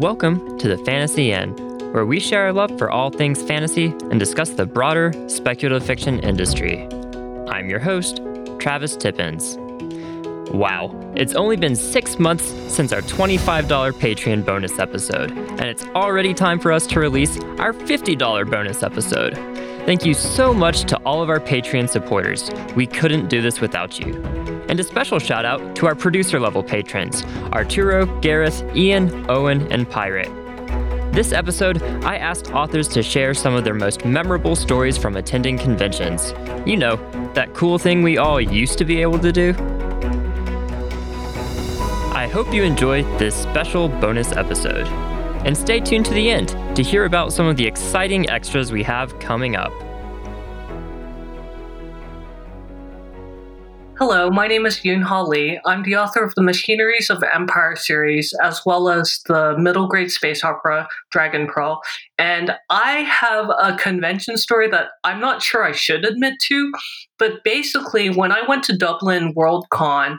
Welcome to the Fantasy Inn, where we share our love for all things fantasy and discuss the broader speculative fiction industry. I'm your host, Travis Tippins. Wow, it's only been six months since our $25 Patreon bonus episode, and it's already time for us to release our $50 bonus episode. Thank you so much to all of our Patreon supporters. We couldn't do this without you. And a special shout out to our producer level patrons Arturo, Gareth, Ian, Owen, and Pirate. This episode, I asked authors to share some of their most memorable stories from attending conventions. You know, that cool thing we all used to be able to do. I hope you enjoy this special bonus episode. And stay tuned to the end to hear about some of the exciting extras we have coming up. Hello, my name is Yoon Ha Lee. I'm the author of the Machineries of Empire series, as well as the middle grade space opera Dragon Pearl. And I have a convention story that I'm not sure I should admit to, but basically, when I went to Dublin Worldcon,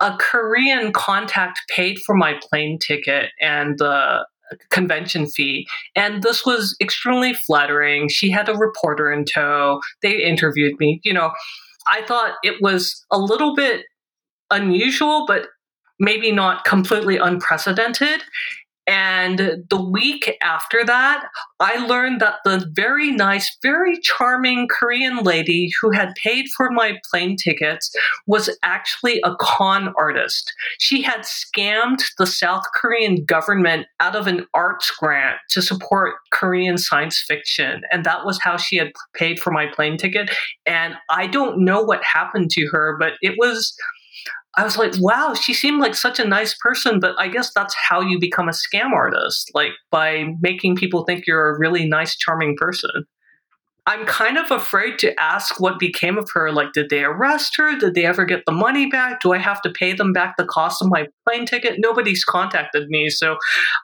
a Korean contact paid for my plane ticket and the convention fee. And this was extremely flattering. She had a reporter in tow. They interviewed me. You know, I thought it was a little bit unusual, but maybe not completely unprecedented. And the week after that, I learned that the very nice, very charming Korean lady who had paid for my plane tickets was actually a con artist. She had scammed the South Korean government out of an arts grant to support Korean science fiction. And that was how she had paid for my plane ticket. And I don't know what happened to her, but it was I was like, wow, she seemed like such a nice person, but I guess that's how you become a scam artist, like by making people think you're a really nice, charming person. I'm kind of afraid to ask what became of her. Like, did they arrest her? Did they ever get the money back? Do I have to pay them back the cost of my plane ticket? Nobody's contacted me, so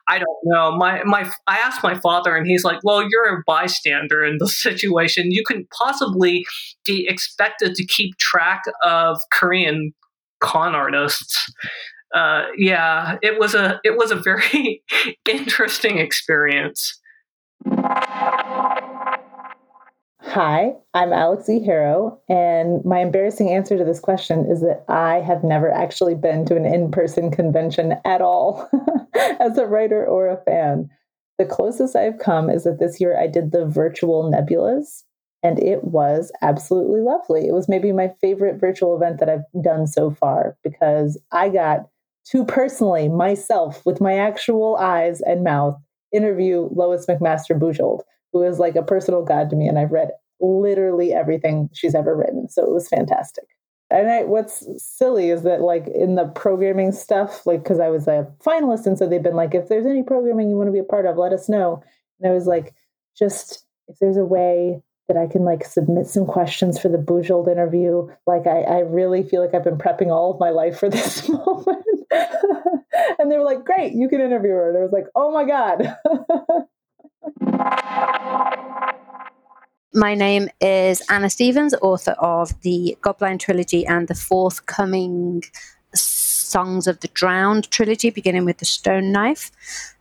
I don't know. My my I asked my father, and he's like, "Well, you're a bystander in the situation. You can possibly be expected to keep track of Korean con artists. Uh, yeah, it was a it was a very interesting experience. Hi, I'm Alix E. Harrow, and my embarrassing answer to this question is that I have never actually been to an in person convention at all as a writer or a fan. The closest I've come is that this year I did the virtual nebulas, and it was absolutely lovely. It was maybe my favorite virtual event that I've done so far because I got to personally, myself, with my actual eyes and mouth, interview Lois McMaster Bujold, who is like a personal god to me. And I've read literally everything she's ever written. So it was fantastic. And I, what's silly is that, like, in the programming stuff, like, because I was a finalist, and so they've been like, if there's any programming you want to be a part of, let us know. And I was like, just if there's a way that I can like submit some questions for the Bujold interview. Like I, I really feel like I've been prepping all of my life for this moment. and they were like, great, you can interview her. And I was like, oh my God. My name is Anna Stephens, author of the Godblind trilogy and the forthcoming Songs of the Drowned trilogy, beginning with The Stone Knife.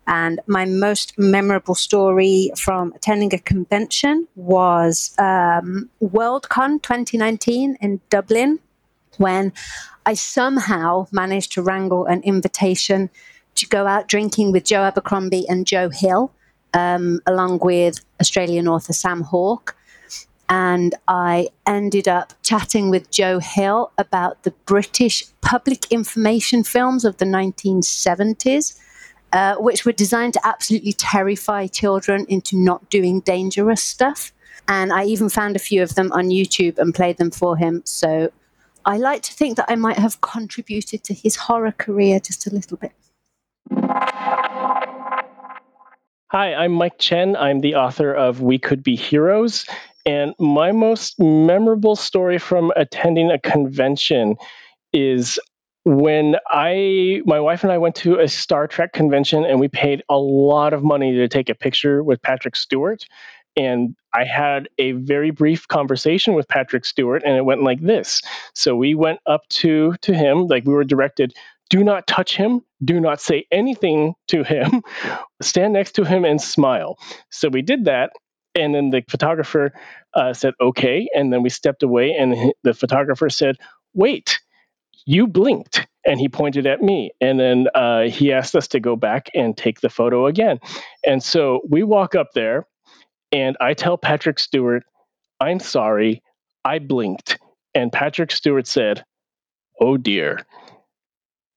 And my most memorable story from attending a convention was um, Worldcon 2019 in Dublin, when I somehow managed to wrangle an invitation to go out drinking with Joe Abercrombie and Joe Hill, um, along with Australian author Sam Hawke. And I ended up chatting with Joe Hill about the British public information films of the 1970s uh, which were designed to absolutely terrify children into not doing dangerous stuff. And I even found a few of them on YouTube and played them for him. So I like to think that I might have contributed to his horror career just a little bit. Hi, I'm Mike Chen. I'm the author of We Could Be Heroes. And my most memorable story from attending a convention is when I, my wife and I went to a Star Trek convention and we paid a lot of money to take a picture with Patrick Stewart. And I had a very brief conversation with Patrick Stewart, and it went like this. So we went up to to him, like we were directed do not touch him, do not say anything to him, stand next to him and smile. So we did that. And then the photographer uh, said, okay. And then we stepped away, and the photographer said, wait, you blinked. And he pointed at me. And then uh, he asked us to go back and take the photo again. And so we walk up there, and I tell Patrick Stewart, I'm sorry, I blinked. And Patrick Stewart said, oh dear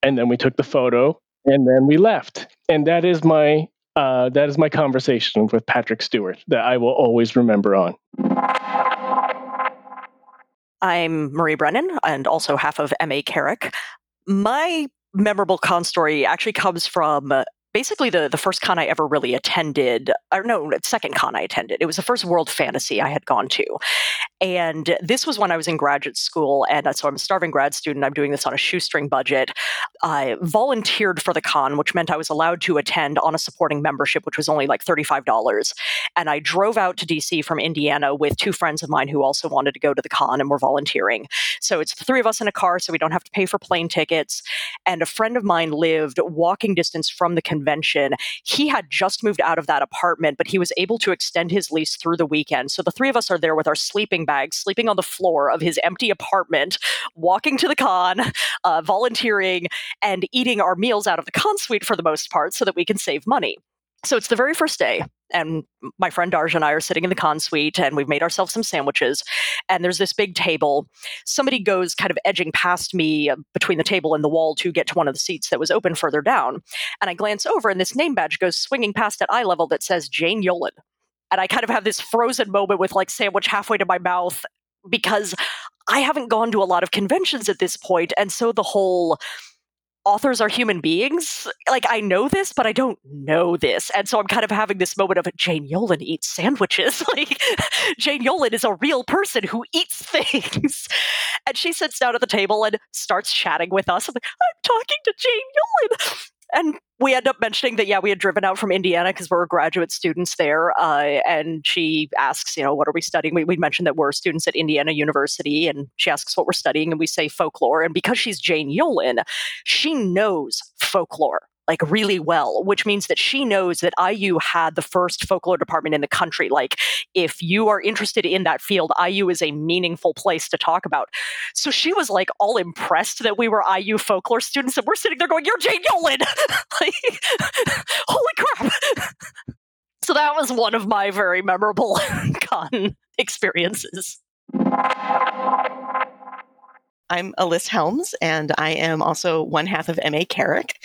and then we took the photo and then we left and that is my uh, that is my conversation with patrick stewart that i will always remember on. I'm marie brennan and also half of ma carrick. My memorable con story actually comes from basically the, the first con I ever really attended, or no, second con I attended. It was the first World Fantasy I had gone to. And this was when I was in graduate school. And uh, so I'm a starving grad student. I'm doing this on a shoestring budget. I volunteered for the con, which meant I was allowed to attend on a supporting membership, which was only like $35. And I drove out to DC from Indiana with two friends of mine who also wanted to go to the con and were volunteering. So it's the three of us in a car, so we don't have to pay for plane tickets. And a friend of mine lived walking distance from the convention. He had just moved out of that apartment, but he was able to extend his lease through the weekend. So the three of us are there with our sleeping bags, sleeping on the floor of his empty apartment, walking to the con, uh, volunteering, and eating our meals out of the con suite for the most part so that we can save money. So it's the very first day, and my friend Darja and I are sitting in the con suite, and we've made ourselves some sandwiches. And there's this big table. Somebody goes kind of edging past me uh, between the table and the wall to get to one of the seats that was open further down. And I glance over, and this name badge goes swinging past at eye level that says Jane Yolen. And I kind of have this frozen moment with like sandwich halfway to my mouth because I haven't gone to a lot of conventions at this point, and so the whole authors are human beings. Like I know this, but I don't know this. And so I'm kind of having this moment of Jane Yolen eats sandwiches. like Jane Yolen is a real person who eats things. and she sits down at the table and starts chatting with us. I'm like, I'm talking to Jane Yolen. And we end up mentioning that, yeah, we had driven out from Indiana because we're graduate students there. Uh, and she asks, you know, what are we studying? We, we mentioned that we're students at Indiana University. And she asks what we're studying. And we say folklore. And because she's Jane Yolen, she knows folklore like really well, which means that she knows that IU had the first folklore department in the country. Like, if you are interested in that field, IU is a meaningful place to talk about. So she was like all impressed that we were IU folklore students, and we're sitting there going, "You're Jane Yolen!" like, holy crap! so that was one of my very memorable con experiences. I'm Alyssa Helms, and I am also one half of MA Carrick.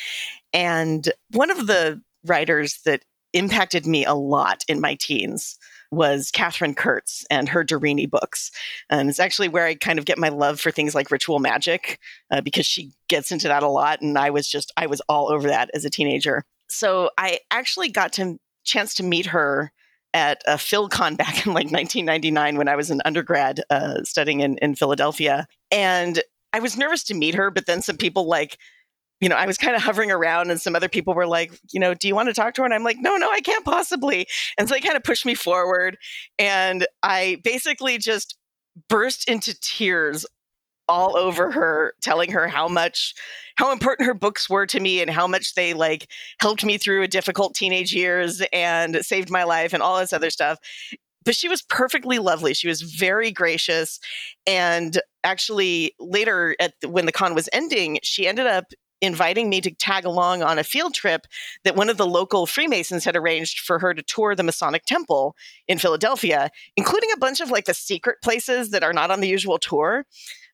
And one of the writers that impacted me a lot in my teens was Katherine Kurtz and her Deryni books. And it's actually where I kind of get my love for things like ritual magic uh, because she gets into that a lot. And I was just, I was all over that as a teenager. So I actually got to chance to meet her at a PhilCon back in like 1999 when I was an undergrad uh, studying in, in Philadelphia. And I was nervous to meet her, but then some people like you know, I was kind of hovering around and some other people were like, you know, do you want to talk to her? And I'm like, no, no, I can't possibly. And so they kind of pushed me forward. And I basically just burst into tears all over her, telling her how much, how important her books were to me and how much they like helped me through a difficult teenage years and saved my life and all this other stuff but she was perfectly lovely. She was very gracious. And actually, later, at the, when the con was ending, she ended up inviting me to tag along on a field trip that one of the local Freemasons had arranged for her to tour the Masonic Temple in Philadelphia, including a bunch of like the secret places that are not on the usual tour.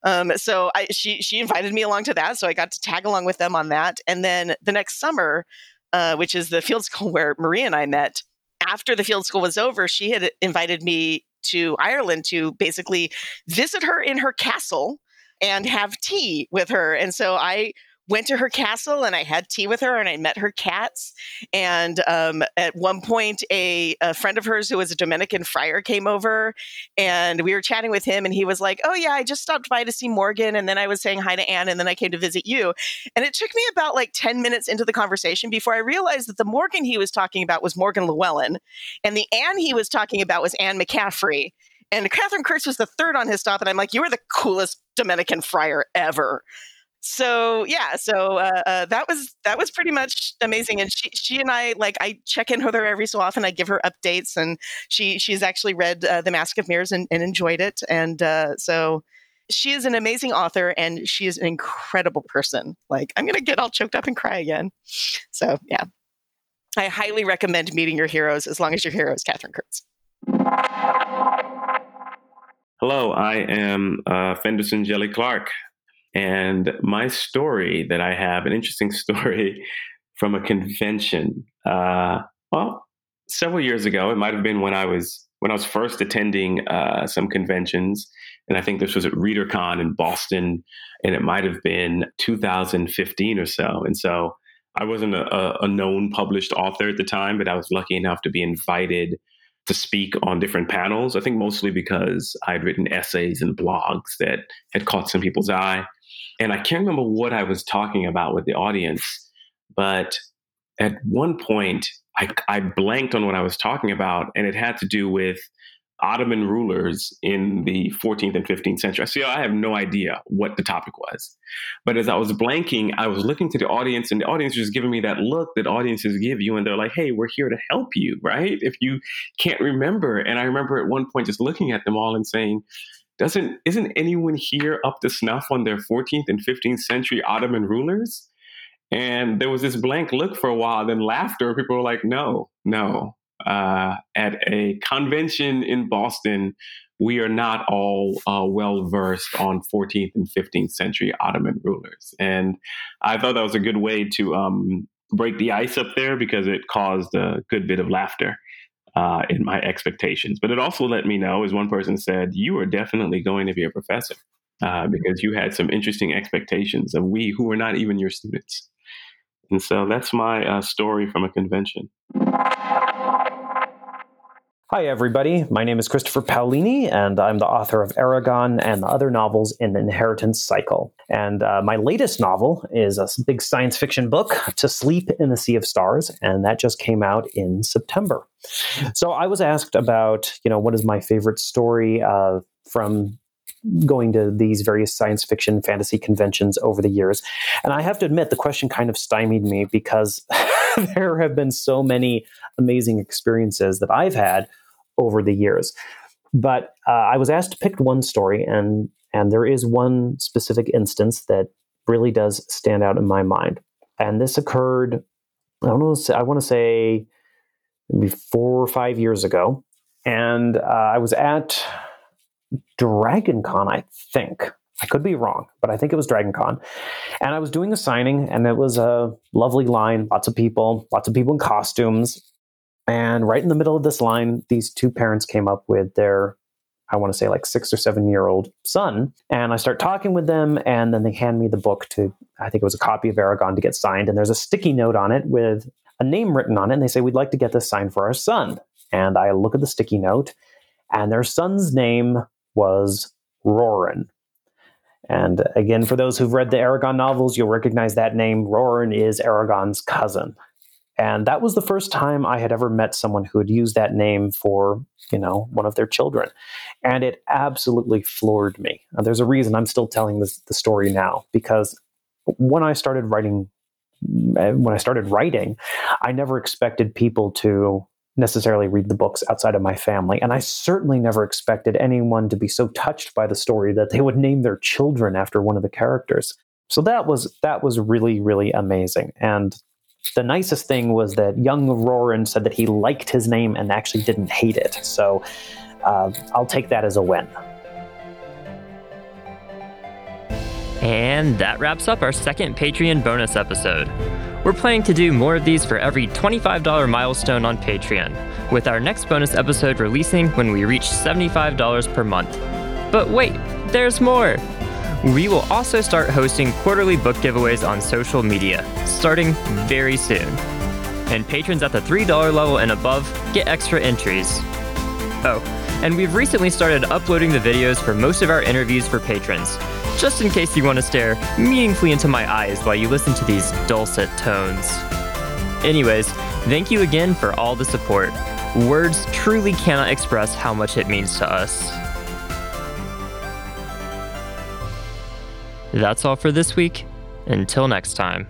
Um, so I, she she invited me along to that, so I got to tag along with them on that. And then the next summer, uh, which is the field school where Marie and I met, after the field school was over, she had invited me to Ireland to basically visit her in her castle and have tea with her. And so I went to her castle and I had tea with her and I met her cats. And um, at one point, a, a, friend of hers who was a Dominican friar came over and we were chatting with him. And he was like, Oh, yeah, I just stopped by to see Morgan. And then I was saying hi to Anne. And then I came to visit you. And it took me about like 10 minutes into the conversation before I realized that the Morgan he was talking about was Morgan Llywelyn. And the Anne he was talking about was Anne McCaffrey. And Katherine Kurtz was the third on his stop. And I'm like, You are the coolest Dominican friar ever. So yeah, so uh, uh, that was that was pretty much amazing. And she she and I like I check in with her every so often. I give her updates, and she she's actually read uh, the Mask of Mirrors and, and enjoyed it. And uh, so she is an amazing author, and she is an incredible person. Like I'm gonna get all choked up and cry again. So yeah, I highly recommend meeting your heroes as long as your hero is Katherine Kurtz. Hello, I am uh, Phenderson Djèlí Clark. And my story that I have, an interesting story from a convention. Uh, well, several years ago, it might have been when I was when I was first attending uh, some conventions, and I think this was at ReaderCon in Boston, and it might have been 2015 or so. And so I wasn't a, a known published author at the time, but I was lucky enough to be invited to speak on different panels. I think mostly because I'd written essays and blogs that had caught some people's eye. And I can't remember what I was talking about with the audience, but at one point I, I blanked on what I was talking about, and it had to do with Ottoman rulers in the 14th and 15th century. So I have no idea what the topic was. But as I was blanking, I was looking to the audience, and the audience was giving me that look that audiences give you. And they're like, hey, we're here to help you, right? If you can't remember. And I remember at one point just looking at them all and saying, doesn't isn't anyone here up to snuff on their 14th and 15th century Ottoman rulers? And there was this blank look for a while, then laughter. People were like, no, no, uh, at a convention in Boston, we are not all uh, well versed on 14th and 15th century Ottoman rulers. And I thought that was a good way to um, break the ice up there because it caused a good bit of laughter. Uh, in my expectations, but it also let me know, as one person said, you are definitely going to be a professor uh, because you had some interesting expectations of we who were not even your students. And so that's my uh, story from a convention. Hi, everybody. My name is Christopher Paolini, and I'm the author of Eragon and the other novels in the Inheritance Cycle. And uh, my latest novel is a big science fiction book, To Sleep in the Sea of Stars, and that just came out in September. So I was asked about, you know, what is my favorite story uh, from going to these various science fiction fantasy conventions over the years. And I have to admit, the question kind of stymied me because there have been so many amazing experiences that I've had over the years. But uh, I was asked to pick one story, and and there is one specific instance that really does stand out in my mind. And this occurred, I don't know, I want to say maybe four or five years ago. And uh, I was at Dragon Con, I think. I could be wrong, but I think it was Dragon Con. And I was doing a signing, and it was a lovely line, lots of people, lots of people in costumes. And right in the middle of this line, these two parents came up with their, I want to say like six or seven year old son. And I start talking with them, and then they hand me the book to, I think it was a copy of Eragon to get signed. And there's a sticky note on it with a name written on it. And they say, We'd like to get this signed for our son. And I look at the sticky note, and their son's name was Roran. And again, for those who've read the Eragon novels, you'll recognize that name. Roran is Eragon's cousin. And that was the first time I had ever met someone who had used that name for, you know, one of their children. And it absolutely floored me. Now, there's a reason I'm still telling this, the story now, because when I started writing, eh, when I started writing, I never expected people to necessarily read the books outside of my family. And I certainly never expected anyone to be so touched by the story that they would name their children after one of the characters. So that was that was really, really amazing. And the nicest thing was that young Roran said that he liked his name and actually didn't hate it. So uh, I'll take that as a win. And that wraps up our second Patreon bonus episode. We're planning to do more of these for every $25 milestone on Patreon, with our next bonus episode releasing when we reach $75 per month. But wait, there's more! We will also start hosting quarterly book giveaways on social media, starting very soon. And patrons at the $3 level and above get extra entries. Oh, and we've recently started uploading the videos for most of our interviews for patrons, just in case you want to stare meaningfully into my eyes while you listen to these dulcet tones. Anyways, thank you again for all the support. Words truly cannot express how much it means to us. That's all for this week. Until next time.